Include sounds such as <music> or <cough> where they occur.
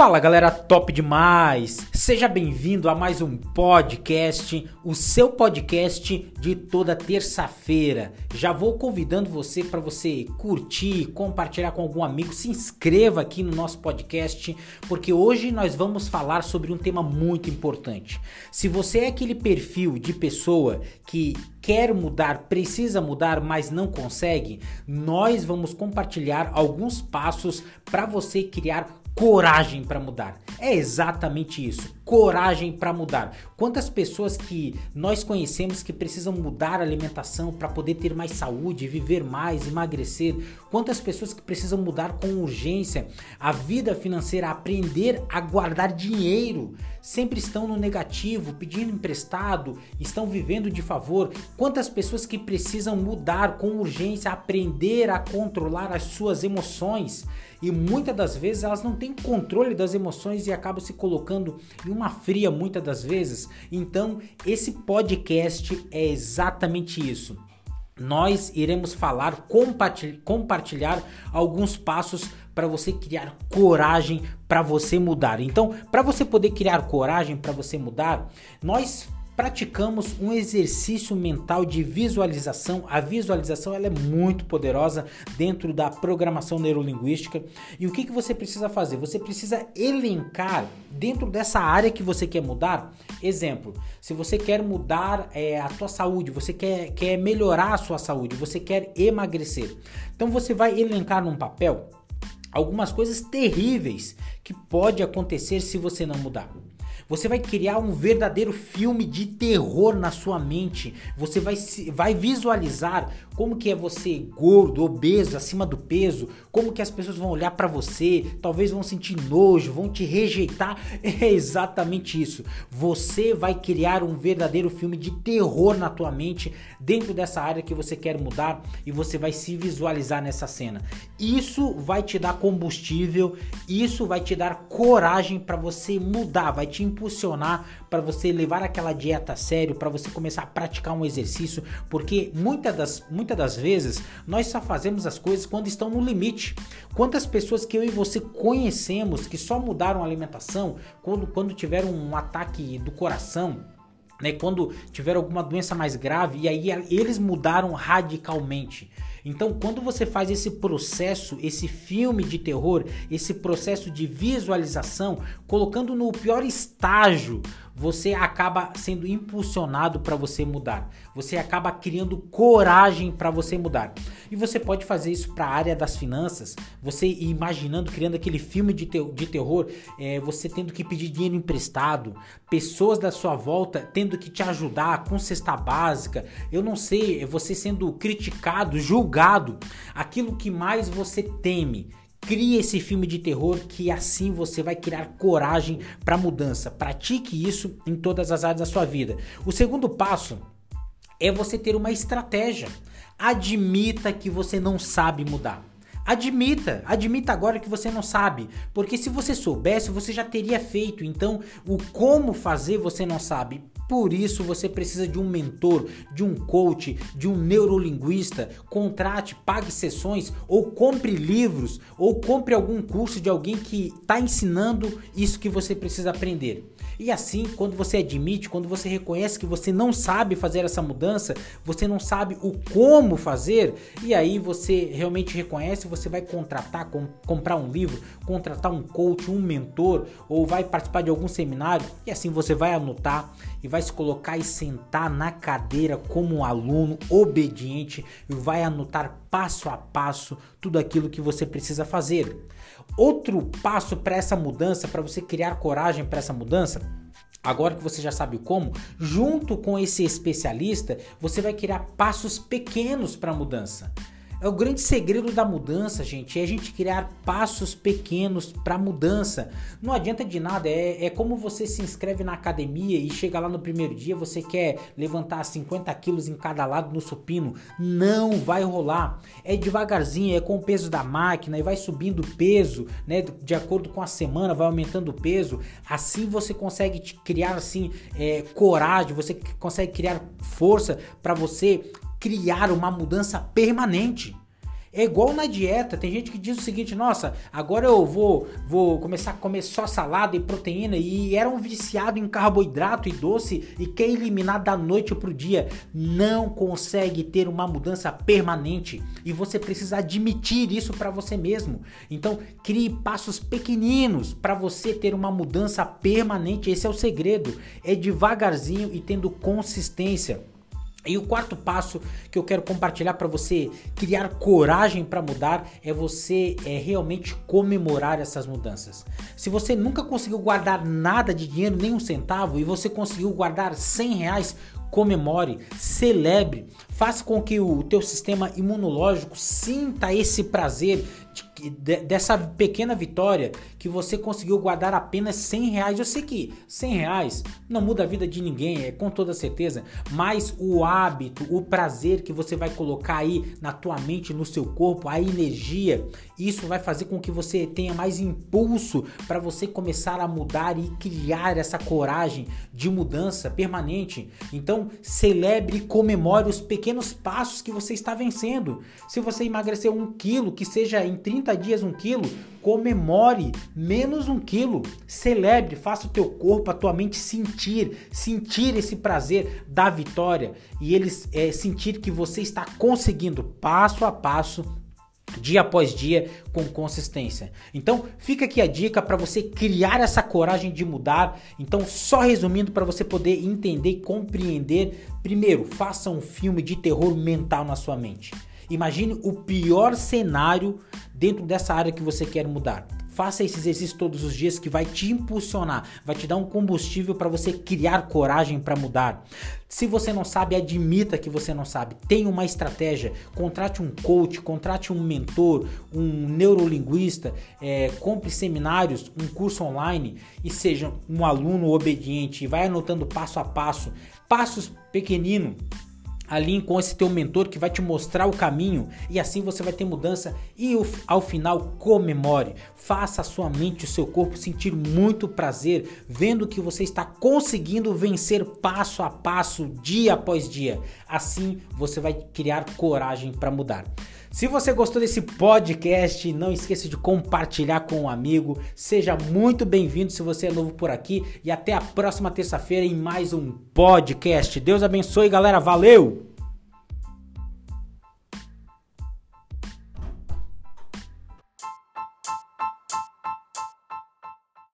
Fala galera, top demais! Seja bem-vindo a mais um podcast, o seu podcast de toda terça-feira. Já vou convidando você para você curtir, compartilhar com algum amigo, se inscreva aqui no nosso podcast, porque hoje nós vamos falar sobre um tema muito importante. Se você é aquele perfil de pessoa que quer mudar, precisa mudar, mas não consegue, nós vamos compartilhar alguns passos para você criar coragem para mudar. É exatamente isso, coragem para mudar. Quantas pessoas que nós conhecemos que precisam mudar a alimentação para poder ter mais saúde, viver mais, emagrecer? Quantas pessoas que precisam mudar com urgência a vida financeira, aprender a guardar dinheiro? Sempre estão no negativo, pedindo emprestado, estão vivendo de favor. Quantas pessoas que precisam mudar com urgência, aprender a controlar as suas emoções? E muitas das vezes elas não têm controle das emoções e acabam se colocando em uma fria muitas das vezes. Então, esse podcast é exatamente isso. Nós iremos falar, compartilhar alguns passos para você criar coragem para você mudar. Então, para você poder criar coragem para você mudar, nós praticamos um exercício mental de visualização. A visualização ela é muito poderosa dentro da programação neurolinguística. E o que, que você precisa fazer? Você precisa elencar dentro dessa área que você quer mudar. Exemplo, se você quer mudar é, a tua saúde, você quer, quer melhorar a sua saúde, você quer emagrecer. Então você vai elencar num papel algumas coisas terríveis que pode acontecer se você não mudar. Você vai criar um verdadeiro filme de terror na sua mente. Você vai, vai visualizar como que é você gordo, obeso, acima do peso, como que as pessoas vão olhar para você, talvez vão sentir nojo, vão te rejeitar. <laughs> É exatamente isso. Você vai criar um verdadeiro filme de terror na tua mente dentro dessa área que você quer mudar e você vai se visualizar nessa cena. Isso vai te dar combustível, isso vai te dar coragem para você mudar, vai te para você levar aquela dieta a sério, para você começar a praticar um exercício, porque muitas das, muitas das vezes nós só fazemos as coisas quando estão no limite. Quantas pessoas que eu e você conhecemos que só mudaram a alimentação quando, quando tiveram um ataque do coração, né, quando tiveram alguma doença mais grave e aí eles mudaram radicalmente. Então, quando você faz esse processo, esse filme de terror, esse processo de visualização, colocando no pior estágio você acaba sendo impulsionado para você mudar. Você acaba criando coragem para você mudar. E você pode fazer isso para a área das finanças. Você imaginando, criando aquele filme de, de terror, é, você tendo que pedir dinheiro emprestado, pessoas da sua volta tendo que te ajudar com cesta básica. Eu não sei, você sendo criticado, julgado, aquilo que mais você teme Crie esse filme de terror que assim você vai criar coragem para mudança. Pratique isso em todas as áreas da sua vida. O segundo passo é você ter uma estratégia. Admita que você não sabe mudar. Admita, admita agora que você não sabe, porque se você soubesse, você já teria feito. Então, o como fazer você não sabe. Por isso você precisa de um mentor, de um coach, de um neurolinguista. Contrate, pague sessões ou compre livros ou compre algum curso de alguém que está ensinando isso que você precisa aprender. E assim, quando você admite, quando você reconhece que você não sabe fazer essa mudança, você não sabe o como fazer, e aí você realmente reconhece, você vai contratar, com, comprar um livro, contratar um coach, um mentor, ou vai participar de algum seminário, e assim você vai anotar e vai se colocar e sentar na cadeira como um aluno obediente e vai anotar passo a passo tudo aquilo que você precisa fazer. Outro passo para essa mudança, para você criar coragem para essa mudança, Agora que você já sabe como, junto com esse especialista, você vai criar passos pequenos para a mudança. É o grande segredo da mudança, gente, é a gente criar passos pequenos para mudança. Não adianta de nada, é, é como você se inscreve na academia e chega lá no primeiro dia, você quer levantar 50 quilos em cada lado no supino. Não vai rolar. É devagarzinho, é com o peso da máquina e vai subindo o peso, né? De acordo com a semana, vai aumentando o peso. Assim você consegue criar assim é, coragem, você consegue criar força para você criar uma mudança permanente. É igual na dieta, tem gente que diz o seguinte: "Nossa, agora eu vou vou começar a comer só salada e proteína" e era um viciado em carboidrato e doce e quer eliminar da noite pro dia, não consegue ter uma mudança permanente e você precisa admitir isso para você mesmo. Então, crie passos pequeninos para você ter uma mudança permanente. Esse é o segredo. É devagarzinho e tendo consistência. E o quarto passo que eu quero compartilhar para você criar coragem para mudar é você é, realmente comemorar essas mudanças. Se você nunca conseguiu guardar nada de dinheiro, nem um centavo, e você conseguiu guardar 100 reais, comemore, celebre, faça com que o teu sistema imunológico sinta esse prazer de, dessa pequena vitória que você conseguiu guardar apenas 100 reais. Eu sei que 100 reais não muda a vida de ninguém, é com toda certeza, mas o hábito, o prazer que você vai colocar aí na tua mente, no seu corpo, a energia, isso vai fazer com que você tenha mais impulso para você começar a mudar e criar essa coragem de mudança permanente. Então, celebre e comemore os pequenos passos que você está vencendo. Se você emagreceu um quilo, que seja em 30 dias um quilo, comemore menos um quilo, celebre, faça o teu corpo, a tua mente sentir, sentir esse prazer da vitória e eles é, sentir que você está conseguindo passo a passo dia após dia com consistência. Então, fica aqui a dica para você criar essa coragem de mudar. Então, só resumindo para você poder entender e compreender, primeiro, faça um filme de terror mental na sua mente. Imagine o pior cenário dentro dessa área que você quer mudar. Faça esse exercício todos os dias que vai te impulsionar, vai te dar um combustível para você criar coragem para mudar. Se você não sabe, admita que você não sabe. Tenha uma estratégia. Contrate um coach, contrate um mentor, um neurolinguista, é, compre seminários, um curso online e seja um aluno obediente. Vai anotando passo a passo, passos pequeninos alinhe com esse teu mentor que vai te mostrar o caminho e assim você vai ter mudança e ao final comemore, faça a sua mente, o seu corpo sentir muito prazer vendo que você está conseguindo vencer passo a passo, dia após dia. Assim você vai criar coragem para mudar. Se você gostou desse podcast, não esqueça de compartilhar com um amigo. Seja muito bem-vindo se você é novo por aqui e até a próxima terça-feira em mais um podcast. Deus abençoe, galera. Valeu!